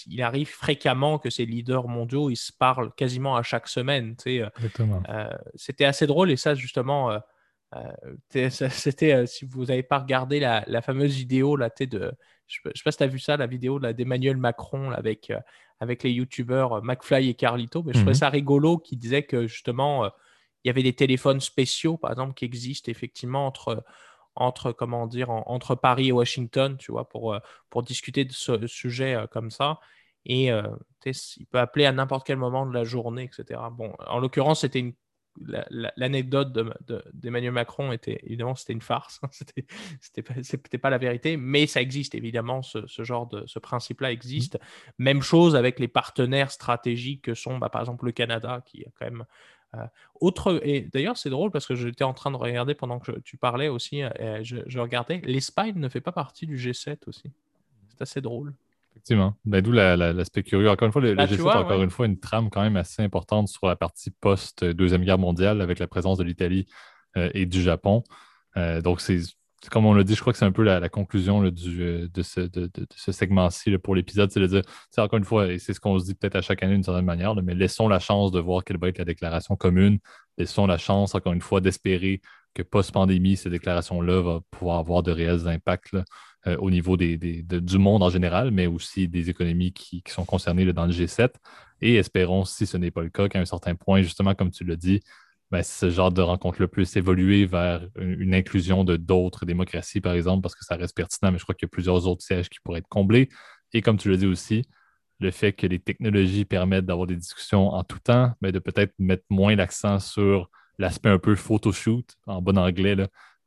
il arrive fréquemment que ces leaders mondiaux, ils se parlent quasiment à chaque semaine. Euh, C'était assez drôle et ça, justement, euh, c'était, euh, si vous n'avez pas regardé la, fameuse vidéo, là, de, je ne sais pas si tu as vu ça, la vidéo d'Emmanuel Macron avec, euh, avec les youtubeurs McFly et Carlito, mais je trouvais mhm. ça rigolo qui disait que justement, il y avait des téléphones spéciaux, par exemple, qui existent effectivement entre, entre, comment dire, entre Paris et Washington, tu vois, pour, pour discuter de ce sujet comme ça. Et il peut appeler à n'importe quel moment de la journée, etc. Bon, en l'occurrence, c'était une l'anecdote d'Emmanuel Macron était évidemment c'était une farce, c'était c'était pas, la vérité, mais ça existe évidemment ce, genre de ce principe-là existe. Mmh. Même chose avec les partenaires stratégiques que sont bah, par exemple le Canada qui est quand même euh, autre et d'ailleurs c'est drôle parce que j'étais en train de regarder pendant que tu parlais aussi, euh, je, je regardais l'Espagne ne fait pas partie du G7 aussi. C'est assez drôle. Effectivement. Ben, D'où l'aspect curieux. Encore une fois, le, bah, G7 encore une fois une trame quand même assez importante sur la partie post-Deuxième Guerre mondiale avec la présence de l'Italie euh, et du Japon. Euh, donc, c'est comme on l'a dit, je crois que c'est un peu la, conclusion du, euh, de ce, de, ce segment-ci pour l'épisode. C'est de dire, encore une fois, et c'est ce qu'on se dit peut-être à chaque année d'une certaine manière, mais laissons la chance de voir quelle va être la déclaration commune. Laissons la chance, encore une fois, d'espérer que post-pandémie, ces déclarations-là vont pouvoir avoir de réels impacts. Euh, au niveau du monde en général, mais aussi des économies qui, sont concernées dans le G7. Et espérons, si ce n'est pas le cas, qu'à un certain point, justement, comme tu l'as dit, ben, ce genre de rencontre-là puisse évoluer vers une, inclusion de d'autres démocraties, par exemple, parce que ça reste pertinent, mais je crois qu'il y a plusieurs autres sièges qui pourraient être comblés. Et comme tu l'as dit aussi, le fait que les technologies permettent d'avoir des discussions en tout temps, mais ben, de peut-être mettre moins l'accent sur l'aspect un peu photoshoot, en bon anglais,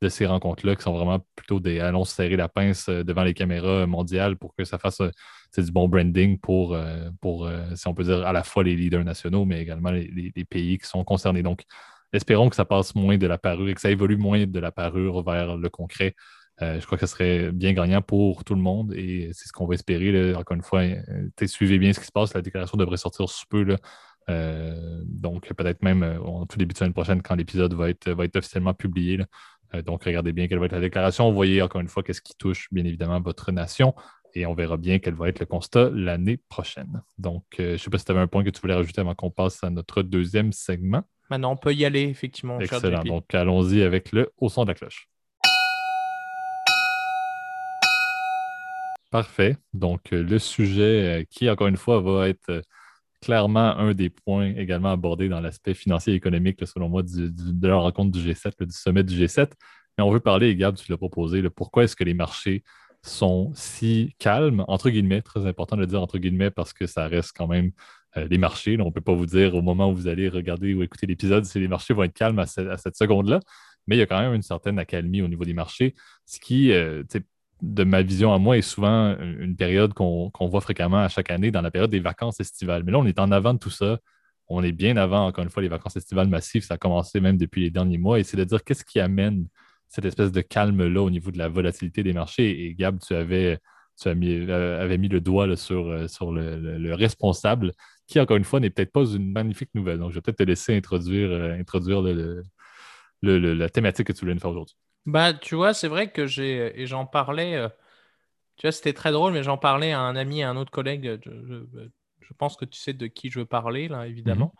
de ces rencontres-là, qui sont vraiment plutôt des annonces serrer la pince euh, devant les caméras mondiales pour que ça fasse du bon branding pour, pour si on peut dire, à la fois les leaders nationaux, mais également les, pays qui sont concernés. Donc, espérons que ça passe moins de la parure et que ça évolue moins de la parure vers le concret. Euh, je crois que ce serait bien gagnant pour tout le monde et c'est ce qu'on va espérer. Encore une fois, euh, suivez bien ce qui se passe. La déclaration devrait sortir sous peu. Euh, donc, peut-être même en tout début de semaine prochaine, quand l'épisode va être, va être officiellement publié. Donc, regardez bien quelle va être la déclaration. Voyez encore une fois qu'est-ce qui touche, bien évidemment, votre nation. Et on verra bien quel va être le constat l'année prochaine. Donc, je ne sais pas si tu avais un point que tu voulais rajouter avant qu'on passe à notre deuxième segment. Maintenant, on peut y aller, effectivement. Excellent. Donc, allons-y avec le au son de la cloche. Parfait. Donc, euh, le sujet euh, qui, encore une fois, va être euh, clairement un des points également abordés dans l'aspect financier et économique, selon moi, de la rencontre du G7, du sommet du G7. Mais on veut parler, Gab, tu l'as proposé, pourquoi est-ce que les marchés sont si calmes, entre guillemets, très important de le dire entre guillemets, parce que ça reste quand même les marchés. on ne peut pas vous dire au moment où vous allez regarder ou écouter l'épisode si les marchés vont être calmes à, cette seconde-là, mais il y a quand même une certaine accalmie au niveau des marchés, ce qui, de ma vision à moi, est souvent une période qu'on voit fréquemment à chaque année dans la période des vacances estivales. Mais là, on est en avant de tout ça. On est bien avant, encore une fois, les vacances estivales massives. Ça a commencé même depuis les derniers mois. Et c'est de dire qu'est-ce qui amène cette espèce de calme-là au niveau de la volatilité des marchés? Et Gab, tu avais, tu mis, euh, mis le doigt sur, euh, le, responsable, qui, encore une fois, n'est peut-être pas une magnifique nouvelle. Donc, je vais peut-être te laisser introduire, euh, introduire la thématique que tu voulais nous faire aujourd'hui. Bah, tu vois, c'est vrai que j'ai. Et j'en parlais. Euh, tu vois, c'était très drôle, mais j'en parlais à un ami, à un autre collègue. Je, pense que tu sais de qui je veux parler, là, évidemment.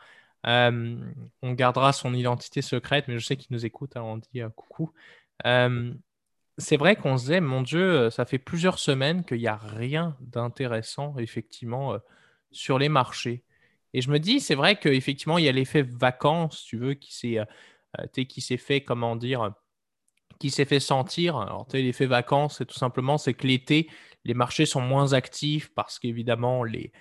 Mhm. Euh, on gardera son identité secrète, mais je sais qu'il nous écoute, alors on dit euh, coucou. c'est vrai qu'on se disait, mon Dieu, ça fait plusieurs semaines qu'il n'y a rien d'intéressant, effectivement, sur les marchés. Et je me dis, c'est vrai qu'effectivement, il y a l'effet vacances, tu veux, qui s'est, qui s'est fait, comment dire, qui s'est fait sentir. Alors, l'effet vacances, c'est tout simplement, c'est que l'été, les marchés sont moins actifs parce qu'évidemment, les,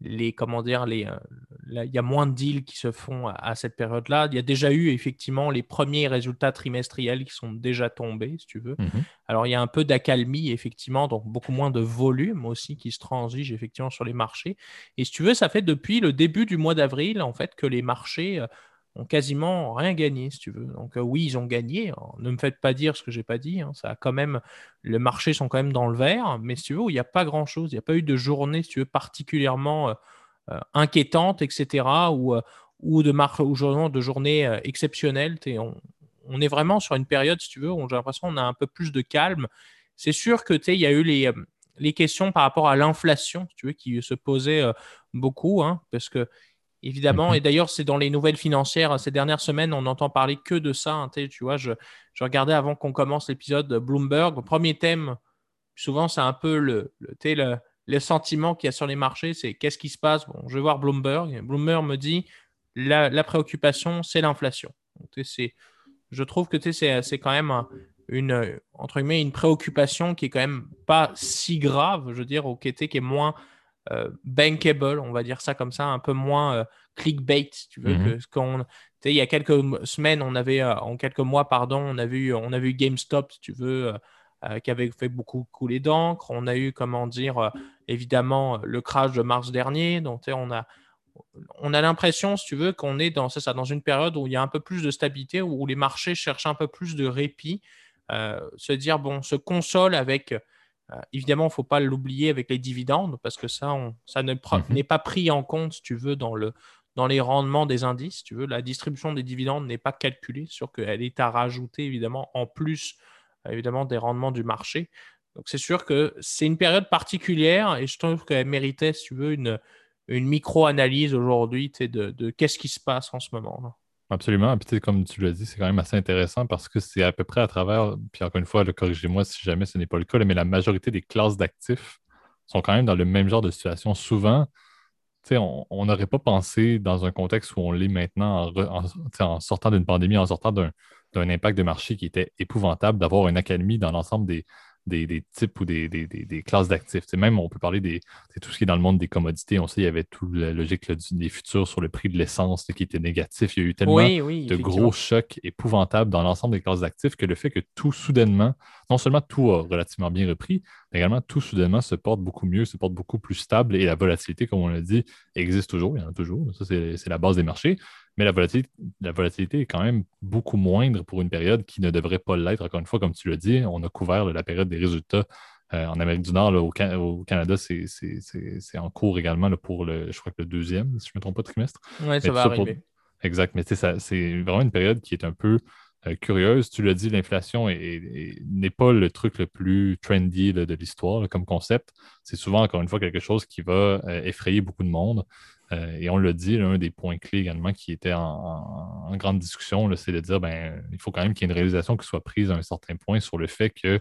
les, comment dire, les, euh, il y a moins de deals qui se font à, cette période-là. Il y a déjà eu effectivement les premiers résultats trimestriels qui sont déjà tombés, si tu veux. Mmh Alors il y a un peu d'accalmie effectivement, donc beaucoup moins de volume aussi qui se transige effectivement sur les marchés. Et si tu veux, ça fait depuis le début du mois d'avril en fait que les marchés euh, ont quasiment rien gagné, si tu veux. Donc euh, oui, ils ont gagné. ne me faites pas dire ce que j'ai pas dit. Hein. Ça a quand même, le marché sont quand même dans le vert, mais si tu veux, il n'y a pas grand chose. Il n'y a pas eu de journée, si tu veux, particulièrement euh, euh, inquiétante, etc. Ou, ou de mar ou de journée exceptionnelle. On, on, est vraiment sur une période, si tu veux, où j'ai l'impression qu'on a un peu plus de calme. C'est sûr que il y a eu les, les questions par rapport à l'inflation, si tu veux, qui se posaient beaucoup, hein, parce que évidemment. Mhm. Et d'ailleurs, c'est dans les nouvelles financières ces dernières semaines, on n'entend parler que de ça. Hein, tu vois, je, regardais avant qu'on commence l'épisode Bloomberg. Le premier thème, souvent, c'est un peu le, le, le, sentiment qu'il y a sur les marchés c'est qu'est-ce qui se passe? Bon, je vais voir Bloomberg. Bloomberg me dit la, préoccupation, c'est l'inflation. Je trouve que c'est quand même une, entre guillemets, une préoccupation qui est quand même pas si grave, je veux dire, au qui est moins bankable, on va dire ça comme ça, un peu moins euh, clickbait, tu veux. Mhm. qu'on, il y a quelques semaines, on avait, euh, en quelques mois, pardon, on a vu, on a vu GameStop, si tu veux, qui avait fait beaucoup couler d'encre. On a eu, comment dire, évidemment, le crash de mars dernier. Donc, on a, on a l'impression, si tu veux, qu'on est dans, ça, dans une période où il y a un peu plus de stabilité, où les marchés cherchent un peu plus de répit, se dire, bon, se console avec euh, évidemment, il ne faut pas l'oublier avec les dividendes parce que ça, ça mhm. n'est pas pris en compte, si tu veux, dans, le, dans les rendements des indices. tu veux. La distribution des dividendes n'est pas calculée, sur qu'elle est à rajouter, évidemment, en plus évidemment, des rendements du marché. Donc, c'est sûr que c'est une période particulière et je trouve qu'elle méritait, si tu veux, une, une micro-analyse aujourd'hui de, de qu'est-ce qui se passe en ce moment. Là. Absolument. Puis, comme tu l'as dit, c'est quand même assez intéressant parce que c'est à peu près à travers, puis encore une fois, corrigez-moi si jamais ce n'est pas le cas, mais la majorité des classes d'actifs sont quand même dans le même genre de situation. Souvent, on n'aurait pas pensé dans un contexte où on l'est maintenant en, sortant d'une pandémie, en sortant d'un impact de marché qui était épouvantable, d'avoir une accalmie dans l'ensemble des, des, types ou des, des, classes d'actifs. Même, on peut parler des tout ce qui est dans le monde des commodités. On sait il y avait tout la logique des futurs sur le prix de l'essence qui était négatif. Il y a eu tellement de gros chocs épouvantables dans l'ensemble des classes d'actifs que le fait que tout soudainement, non seulement tout a relativement bien repris, mais également tout soudainement se porte beaucoup mieux, se porte beaucoup plus stable et la volatilité, comme on l'a dit, existe toujours. Il y en a toujours. Ça, c'est la base des marchés. Mais la volatilité, la volatilité est quand même beaucoup moindre pour une période qui ne devrait pas l'être. Encore une fois, comme tu l'as dit, on a couvert la période des résultats euh, en Amérique du Nord. au, Canada, c'est en cours également pour le, je crois que le deuxième, si je ne me trompe pas, trimestre. Oui, ça va arriver. Exact, mais c'est vraiment une période qui est un peu euh, curieuse. Tu l'as dit, l'inflation n'est pas le truc le plus trendy de l'histoire comme concept. C'est souvent, encore une fois, quelque chose qui va euh, effrayer beaucoup de monde. Euh, et on l'a dit, l'un des points clés également qui était en, grande discussion, c'est de dire ben, il faut quand même qu'il y ait une réalisation qui soit prise à un certain point sur le fait que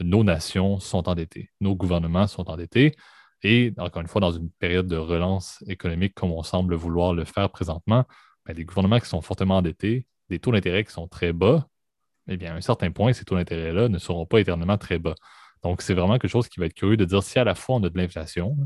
nos nations sont endettées, nos gouvernements sont endettés. Et encore une fois, dans une période de relance économique comme on semble vouloir le faire présentement, ben, des gouvernements qui sont fortement endettés, des taux d'intérêt qui sont très bas, eh bien, à un certain point, ces taux d'intérêt-là ne seront pas éternellement très bas. Donc, c'est vraiment quelque chose qui va être curieux de dire si à la fois on a de l'inflation,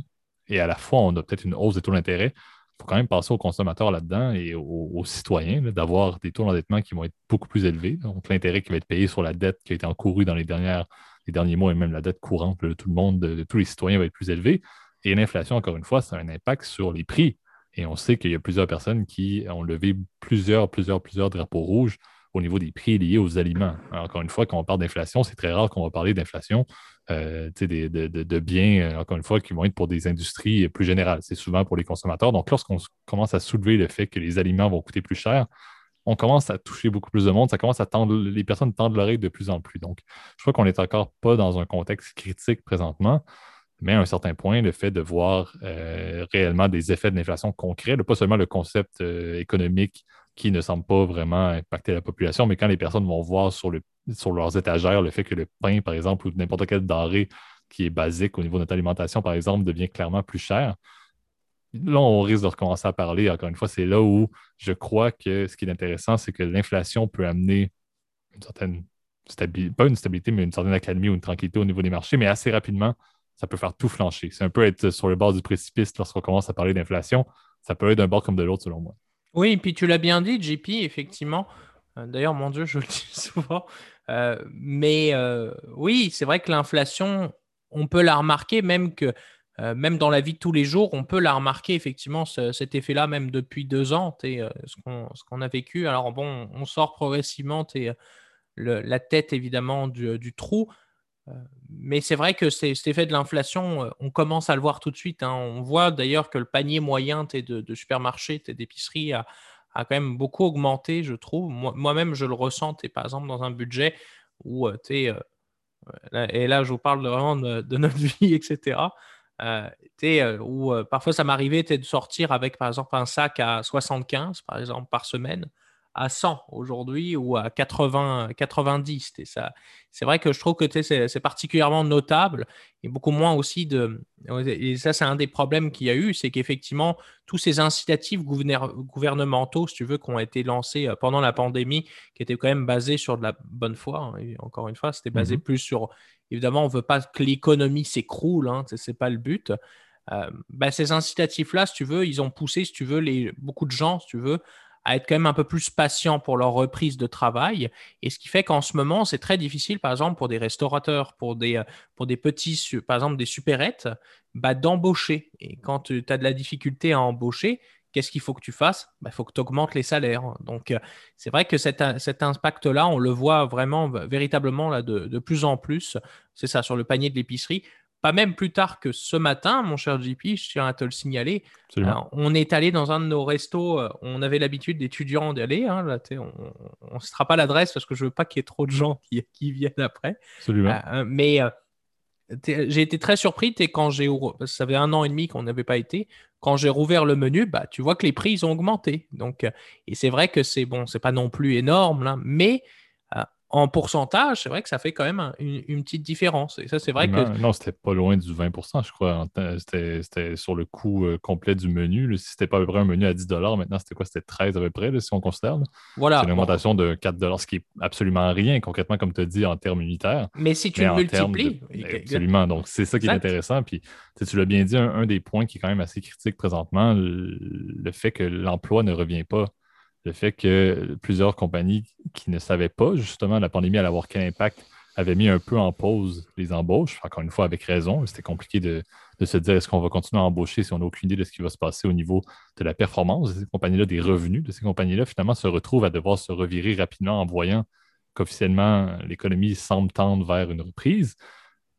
et à la fois, on a peut-être une hausse des taux d'intérêt. Il faut quand même passer aux consommateurs là-dedans et aux, citoyens d'avoir des taux d'endettement qui vont être beaucoup plus élevés. Donc, l'intérêt qui va être payé sur la dette qui a été encourue dans les, dernières, les derniers mois et même la dette courante de tout le monde, de, tous les citoyens, va être plus élevé. Et l'inflation, encore une fois, ça a un impact sur les prix. Et on sait qu'il y a plusieurs personnes qui ont levé plusieurs, plusieurs, plusieurs drapeaux rouges au niveau des prix liés aux aliments. encore une fois, quand on parle d'inflation, c'est très rare qu'on va parler d'inflation euh, de, biens, euh, encore une fois, qui vont être pour des industries plus générales. C'est souvent pour les consommateurs. Donc, lorsqu'on commence à soulever le fait que les aliments vont coûter plus cher, on commence à toucher beaucoup plus de monde. Ça commence à tendre, les personnes tendent l'oreille de plus en plus. Donc, je crois qu'on n'est encore pas dans un contexte critique présentement. Mais à un certain point, le fait de voir euh, réellement des effets de l'inflation concrets, pas seulement le concept économique qui ne semble pas vraiment impacter la population, mais quand les personnes vont voir sur, le, sur leurs étagères le fait que le pain, par exemple, ou n'importe quelle denrée qui est basique au niveau de notre alimentation, par exemple, devient clairement plus cher, là, on risque de recommencer à parler. Encore une fois, c'est là où je crois que ce qui est intéressant, c'est que l'inflation peut amener une certaine stabilité, pas une stabilité, mais une certaine accalmie ou une tranquillité au niveau des marchés, mais assez rapidement, ça peut faire tout flancher. C'est un peu être sur le bord du précipice lorsqu'on commence à parler d'inflation. Ça peut être d'un bord comme de l'autre, selon moi. Oui, puis tu l'as bien dit, JP, effectivement. Euh, d'ailleurs, mon Dieu, je le dis souvent. Euh, mais euh, oui, c'est vrai que l'inflation, on peut la remarquer, même que même dans la vie de tous les jours, on peut la remarquer effectivement cet effet-là, même depuis deux ans, ce qu'on a vécu. Alors bon, on sort progressivement la tête évidemment du trou, mais c'est vrai que cet effet de l'inflation, euh, on commence à le voir tout de suite. Hein. On voit d'ailleurs que le panier moyen de, de supermarché, d'épicerie a, a, quand même beaucoup augmenté, je trouve. Moi-même, je le ressens, par exemple, dans un budget où, euh, tu euh, et là, je vous parle vraiment de, notre vie, etc. où parfois ça m'arrivait de sortir avec, par exemple, un sac à 75, par exemple, par semaine à 100 aujourd'hui ou à 80, 90. Et ça, c'est vrai que je trouve que c'est, particulièrement notable et beaucoup moins aussi de. Et ça, c'est un des problèmes qu'il y a eu, c'est qu'effectivement, tous ces incitatifs gouvernementaux, si tu veux, qui ont été lancés euh, pendant la pandémie, qui étaient quand même basés sur de la bonne foi, hein, encore une fois, c'était basé mmh plus sur. Évidemment, on ne veut pas que l'économie s'écroule, hein, ce n'est pas le but. Euh, bah, ces incitatifs-là, si tu veux, ils ont poussé, si tu veux, les, beaucoup de gens, si tu veux, à être quand même un peu plus patients pour leur reprise de travail. Et ce qui fait qu'en ce moment, c'est très difficile, par exemple, pour des restaurateurs, pour des, euh, pour des petits, par exemple, des supérettes, bah, d'embaucher. Et quand tu as de la difficulté à embaucher, qu'est-ce qu'il faut que tu fasses? Il bah, faut que tu augmentes les salaires. Donc, euh, c'est vrai que cet, cet impact-là, on le voit vraiment, véritablement là, de, de plus en plus. C'est ça, sur le panier de l'épicerie pas même plus tard que ce matin, mon cher JP, je tiens à te le signaler. on est allé dans un de nos restos, euh, on avait l'habitude d'étudiants d'y aller. Hein, on ne citera pas l'adresse parce que je veux pas qu'il y ait trop de gens qui, viennent après. Absolument. Euh, mais euh, j'ai été très surpris quand j'ai ça fait un an et demi qu'on n'avait pas été. Quand j'ai rouvert le menu, bah, tu vois que les prix ont augmenté. Donc, et c'est vrai que c'est bon, c'est pas non plus énorme, là, mais en pourcentage, c'est vrai que ça fait quand même une, petite différence. Et ça, c'est vrai que. Non, c'était pas loin du 20% je crois. C'était sur le coût euh, complet du menu. Si c'était pas à peu près un menu à 10 maintenant, c'était quoi? C'était 13 à peu près, si on considère. Voilà. C'est une augmentation de 4 ce qui est absolument rien, concrètement, comme tu as dit, en termes unitaires. Mais si tu le multiplies. Absolument. Donc, c'est ça qui est intéressant. Puis, tu l'as bien dit, un, des points qui est quand même assez critique présentement, le fait que l'emploi ne revient pas le fait que plusieurs compagnies qui ne savaient pas justement la pandémie allait avoir quel impact avaient mis un peu en pause les embauches, encore une fois avec raison. C'était compliqué de, se dire est-ce qu'on va continuer à embaucher si on n'a aucune idée de ce qui va se passer au niveau de la performance de ces compagnies-là, des revenus de ces compagnies-là, finalement se retrouvent à devoir se revirer rapidement en voyant qu'officiellement l'économie semble tendre vers une reprise.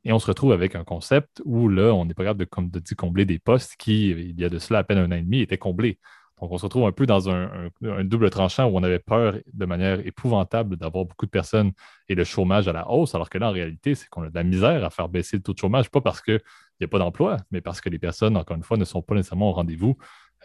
Et on se retrouve avec un concept où là, on n'est pas capable de, comme de, combler des postes qui, il y a de cela à peine un an et demi, étaient comblés. Donc, on se retrouve un peu dans un, double tranchant où on avait peur de manière épouvantable d'avoir beaucoup de personnes et le chômage à la hausse, alors que là, en réalité, c'est qu'on a de la misère à faire baisser le taux de chômage, pas parce qu'il n'y a pas d'emploi, mais parce que les personnes, encore une fois, ne sont pas nécessairement au rendez-vous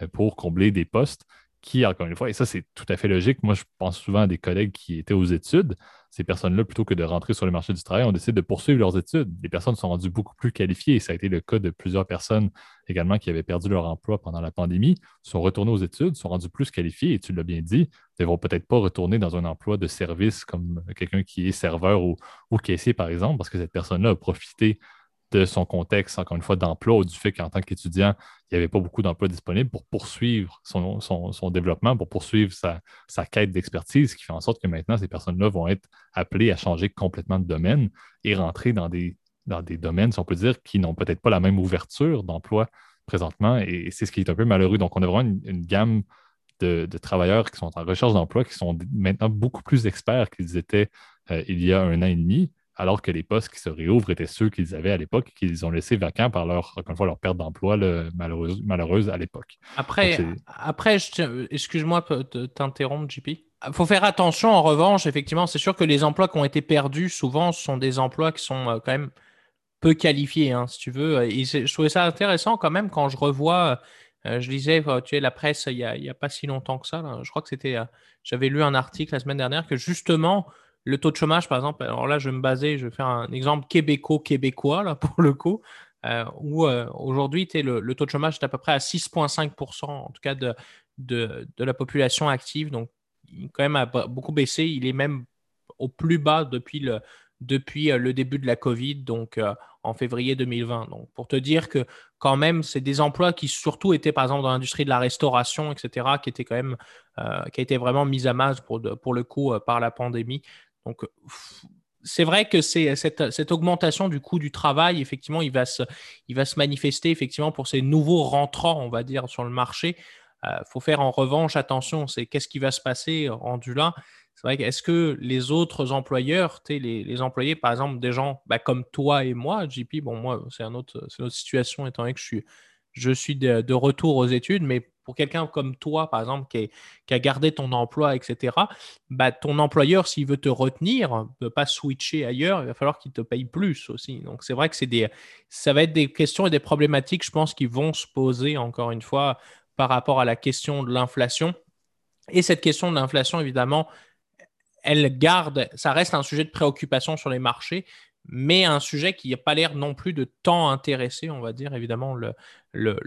euh, pour combler des postes qui, encore une fois, et ça, c'est tout à fait logique. Moi, je pense souvent à des collègues qui étaient aux études ces personnes-là, plutôt que de rentrer sur le marché du travail, ont décidé de poursuivre leurs études. Les personnes sont rendues beaucoup plus qualifiées. Ça a été le cas de plusieurs personnes également qui avaient perdu leur emploi pendant la pandémie, sont retournées aux études, sont rendues plus qualifiées, et tu l'as bien dit, ne vont peut-être pas retourner dans un emploi de service comme quelqu'un qui est serveur ou caissier, par exemple, parce que cette personne-là a profité de son contexte, encore une fois, d'emploi ou du fait qu'en tant qu'étudiant, il n'y avait pas beaucoup d'emplois disponibles pour poursuivre son, développement, pour poursuivre sa, sa quête d'expertise, qui fait en sorte que maintenant, ces personnes-là vont être appelées à changer complètement de domaine et rentrer dans des, dans des domaines, si on peut dire, qui n'ont peut-être pas la même ouverture d'emploi présentement. Et c'est ce qui est un peu malheureux. Donc, on a vraiment une, gamme de, travailleurs qui sont en recherche d'emploi, qui sont maintenant beaucoup plus experts qu'ils étaient euh, il y a un an et demi alors que les postes qui se réouvrent étaient ceux qu'ils avaient à l'époque, qu'ils ont laissés vacants par leur, fois, leur perte d'emploi malheureuse, malheureuse à l'époque. Après, après excuse-moi de t'interrompre, JP. Il faut faire attention, en revanche, effectivement, c'est sûr que les emplois qui ont été perdus, souvent, sont des emplois qui sont euh, quand même peu qualifiés, hein, si tu veux. Et je trouvais ça intéressant quand même quand je revois, euh, je lisais, euh, tu sais, la presse il n'y a, pas si longtemps que ça. Je crois que c'était, j'avais lu un article la semaine dernière que justement, le taux de chômage, par exemple, alors là, je vais me baser, je vais faire un exemple québéco-québécois, là, pour le coup, euh, où euh, aujourd'hui, le, le, taux de chômage est à peu près à 6,5%, en tout cas, de, de, la population active. Donc, il quand même a beaucoup baissé. Il est même au plus bas depuis le, depuis euh, le début de la Covid, donc en février 2020. Donc, pour te dire que quand même, c'est des emplois qui surtout étaient, par exemple, dans l'industrie de la restauration, etc., qui étaient quand même, qui a été vraiment mise à masse pour, pour le coup par la pandémie. Donc, c'est vrai que c'est cette, augmentation du coût du travail, effectivement, il va, se, il va se manifester effectivement pour ces nouveaux rentrants, on va dire, sur le marché. Il euh, faut faire en revanche attention, c'est qu'est-ce qui va se passer rendu là. C'est vrai qu'est-ce que les autres employeurs, les, les employés, par exemple, des gens bah, comme toi et moi, JP, bon, moi, c'est un autre, une autre situation étant donné que je suis, je suis de, de retour aux études, mais pour quelqu'un comme toi, par exemple, qui, a gardé ton emploi, etc., bah, ton employeur, s'il veut te retenir, ne peut pas switcher ailleurs, il va falloir qu'il te paye plus aussi. Donc, c'est vrai que ça va être des questions et des problématiques, je pense, qui vont se poser, encore une fois, par rapport à la question de l'inflation. Et cette question de l'inflation, évidemment, elle garde, ça reste un sujet de préoccupation sur les marchés, mais un sujet qui n'a pas l'air non plus de tant intéresser, on va dire, évidemment, le,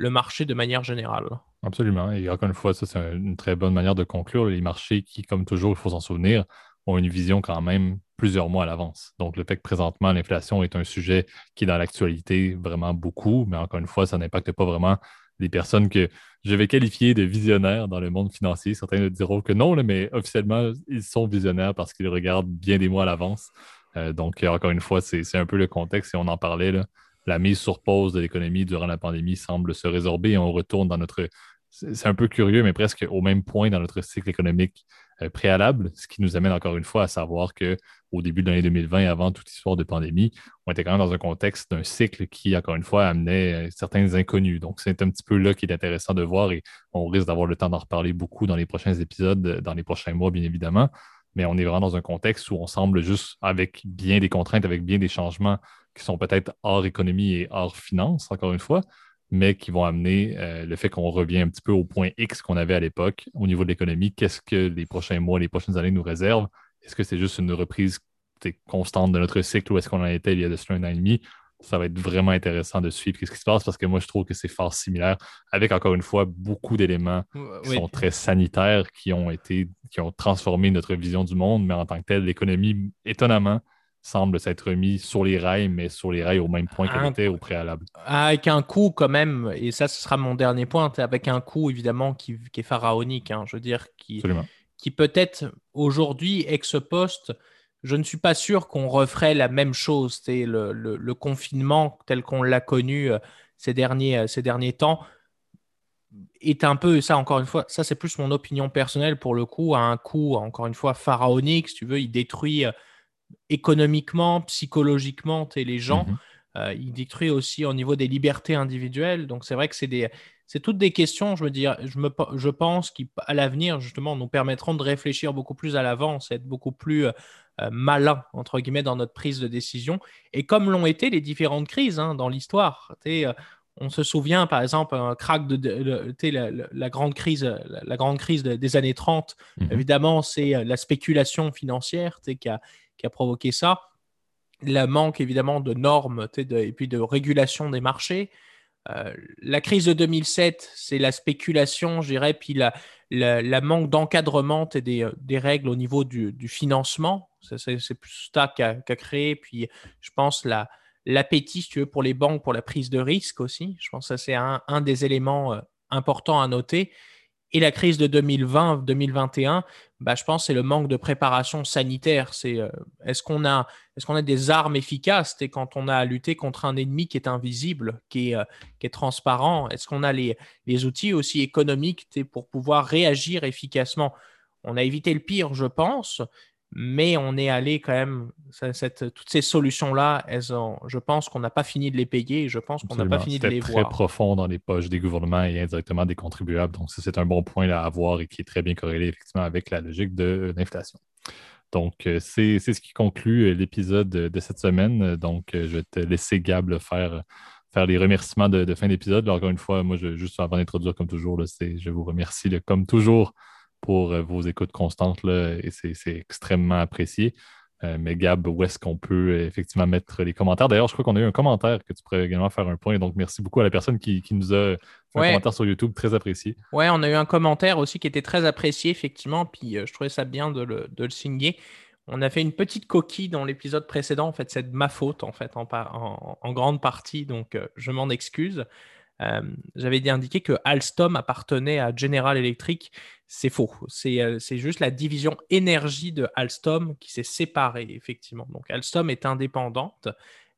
marché de manière générale. Absolument. Et encore une fois, ça, c'est une très bonne manière de conclure. Les marchés qui, comme toujours, il faut s'en souvenir, ont une vision quand même plusieurs mois à l'avance. Donc, le fait que présentement, l'inflation est un sujet qui est dans l'actualité vraiment beaucoup, mais encore une fois, ça n'impacte pas vraiment les personnes que je vais qualifier de visionnaires dans le monde financier. Certains diront que non, mais officiellement, ils sont visionnaires parce qu'ils regardent bien des mois à l'avance. Euh, donc, encore une fois, c'est un peu le contexte et on en parlait. Là. La mise sur pause de l'économie durant la pandémie semble se résorber et on retourne dans notre. C'est un peu curieux, mais presque au même point dans notre cycle économique euh, préalable, ce qui nous amène encore une fois à savoir qu'au début de l'année 2020, avant toute histoire de pandémie, on était quand même dans un contexte d'un cycle qui, encore une fois, amenait euh, certains inconnus. Donc, c'est un petit peu là qu'il est intéressant de voir et on risque d'avoir le temps d'en reparler beaucoup dans les prochains épisodes, dans les prochains mois, bien évidemment mais on est vraiment dans un contexte où on semble juste avec bien des contraintes, avec bien des changements qui sont peut-être hors économie et hors finance, encore une fois, mais qui vont amener euh, le fait qu'on revient un petit peu au point X qu'on avait à l'époque au niveau de l'économie. Qu'est-ce que les prochains mois, les prochaines années nous réservent? est-ce que c'est juste une reprise constante de notre cycle ou est-ce qu'on en était il y a de cela un an et demi? Ça va être vraiment intéressant de suivre ce qui se passe parce que moi, je trouve que c'est fort similaire avec, encore une fois, beaucoup d'éléments qui sont très sanitaires, qui ont été, qui ont transformé notre vision du monde, mais en tant que tel, l'économie, étonnamment, semble s'être mis sur les rails, mais sur les rails au même point qu'elle était au préalable. Avec un coût quand même, et ça ce sera mon dernier point, avec un coût évidemment qui, est pharaonique, hein, je veux dire, qui, qui peut-être aujourd'hui, ex post, je ne suis pas sûr qu'on referait la même chose. Le, le, le, confinement tel qu'on l'a connu euh, ces derniers, euh, ces derniers temps est un peu, ça encore une fois, ça c'est plus mon opinion personnelle pour le coup, à un coût encore une fois pharaonique, si tu veux, il détruit euh, économiquement, psychologiquement les gens. Mhm. Euh, il détruit aussi au niveau des libertés individuelles. Donc c'est vrai que c'est des, c'est toutes des questions, je, veux dire, je, me, je pense, qui à l'avenir justement nous permettront de réfléchir beaucoup plus à l'avance, être beaucoup plus euh, euh, malin entre guillemets dans notre prise de décision. Et comme l'ont été les différentes crises hein, dans l'histoire. On se souvient, par exemple, un crack de, la, grande crise, la, grande crise des années 30. Mhm. Évidemment, c'est la spéculation financière qui a, qui a provoqué ça. Le manque évidemment de normes et puis de régulation des marchés. Euh, la crise de 2007, c'est la spéculation, je dirais, puis la, la, manque d'encadrement et des, des, règles au niveau du, du financement. C'est plus ça qui a, créé. Puis je pense la, l'appétit, si tu veux, pour les banques, pour la prise de risque aussi. Je pense que c'est un, un, des éléments euh, importants à noter. Et la crise de 2020-2021, bah, je pense c'est le manque de préparation sanitaire. C'est euh, est-ce qu'on a est-ce qu'on a des armes efficaces? Et quand on a à lutter contre un ennemi qui est invisible, qui est, euh, qui est transparent Est-ce qu'on a les, les, outils aussi économiques pour pouvoir réagir efficacement? On a évité le pire, je pense, mais on est allé quand même, toutes ces solutions-là, je pense qu'on n'a pas fini de les payer, je pense qu'on n'a pas fini de les voir. très profond dans les poches des gouvernements et indirectement des contribuables. Donc, c'est un bon point à avoir et qui est très bien corrélé effectivement avec la logique de l'inflation. Donc, euh, c'est ce qui conclut euh, l'épisode de cette semaine. Donc, euh, je vais te laisser, Gab, faire, faire les remerciements de, fin d'épisode. Encore une fois, moi, je, juste avant d'introduire, comme toujours, je vous remercie, comme toujours, pour euh, vos écoutes constantes là, et c'est extrêmement apprécié. Euh, mais Gab, où est-ce qu'on peut euh, effectivement mettre les commentaires? D'ailleurs, je crois qu'on a eu un commentaire que tu pourrais également faire un point. Donc, merci beaucoup à la personne qui, nous a fait un commentaire sur YouTube, très apprécié. Oui, on a eu un commentaire aussi qui était très apprécié, effectivement. Puis je trouvais ça bien de le, de le signer. On a fait une petite coquille dans l'épisode précédent. En fait, c'est de ma faute, en fait, en, en, en grande partie. Donc, je m'en excuse. J'avais indiqué que Alstom appartenait à General Electric. C'est faux. Euh, c'est juste la division énergie de Alstom qui s'est séparée, effectivement. Donc Alstom est indépendante.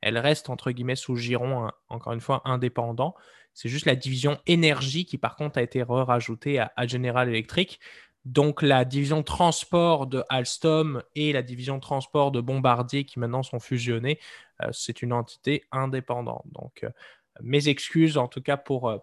Elle reste, entre guillemets, sous giron, encore une fois, indépendant. C'est juste la division énergie qui, par contre, a été rajoutée à, General Electric. Donc la division transport de Alstom et la division transport de Bombardier qui maintenant sont fusionnés, euh, c'est une entité indépendante. Donc mes excuses en tout cas pour, euh,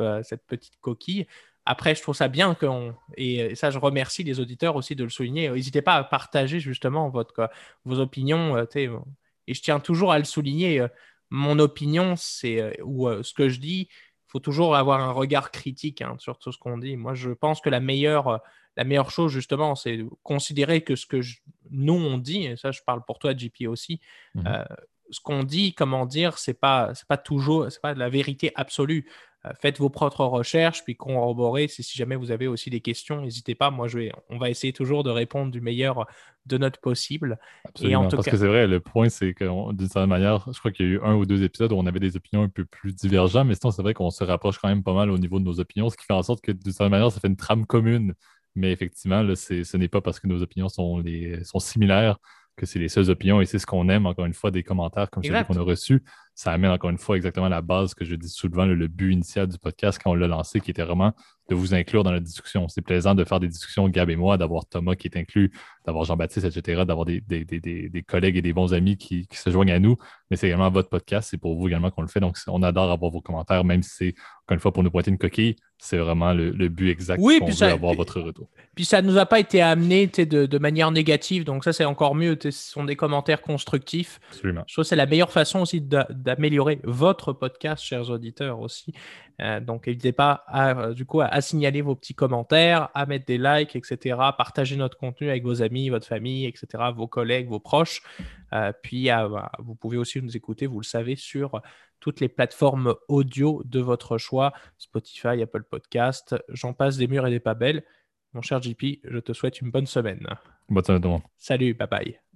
euh, cette petite coquille. Après, je trouve ça bien qu'on. Et ça, je remercie les auditeurs aussi de le souligner. N'hésitez pas à partager justement votre, vos opinions. Euh, et je tiens toujours à le souligner. Mon opinion, c'est. ou ce que je dis, il faut toujours avoir un regard critique hein, sur tout ce qu'on dit. Moi, je pense que la meilleure, la meilleure chose, justement, c'est considérer que ce que nous, on dit, et ça, je parle pour toi, JP aussi, mmh ce qu'on dit, comment dire, c'est pas, c'est pas toujours, c'est pas la vérité absolue. Euh, faites vos propres recherches, puis corroborez. Si, si jamais vous avez aussi des questions, n'hésitez pas. Moi, je vais, on va essayer toujours de répondre du meilleur de notre possible. Absolument, parce que c'est vrai, le point, c'est que d'une certaine manière, je crois qu'il y a eu un ou deux épisodes où on avait des opinions un peu plus divergentes, mais sinon, c'est vrai qu'on se rapproche quand même pas mal au niveau de nos opinions, ce qui fait en sorte que d'une certaine manière, ça fait une trame commune. Mais effectivement, là, ce n'est pas parce que nos opinions sont, les, sont similaires que c'est les seules opinions et c'est ce qu'on aime, encore une fois, des commentaires comme celui qu'on a reçu. Ça amène encore une fois exactement la base que je dis souvent, le, but initial du podcast quand on l'a lancé, qui était vraiment de vous inclure dans la discussion. C'est plaisant de faire des discussions, Gab et moi, d'avoir Thomas qui est inclus, d'avoir Jean-Baptiste, etc., d'avoir des, des, collègues et des bons amis qui, se joignent à nous. Mais c'est également votre podcast, c'est pour vous également qu'on le fait. Donc, on adore avoir vos commentaires, même si c'est, encore une fois, pour nous pointer une coquille, c'est vraiment le, but exact oui, qu'on veut avoir votre retour. Puis ça ne nous a pas été amené de, de, manière négative, donc ça, c'est encore mieux. Ce sont des commentaires constructifs. Absolument. Je trouve que c'est la meilleure façon aussi d'améliorer votre podcast, chers auditeurs aussi. Euh, donc, n'hésitez pas à, du coup, à, à signaler vos petits commentaires, à mettre des likes, etc. Partager notre contenu avec vos amis, votre famille, etc., vos collègues, vos proches. Euh, puis, vous pouvez aussi nous écouter, vous le savez, sur toutes les plateformes audio de votre choix, Spotify, Apple Podcast, j'en passe des murs et des pas belles. Mon cher JP, je te souhaite une bonne semaine. Bonne semaine Salut, bye bye.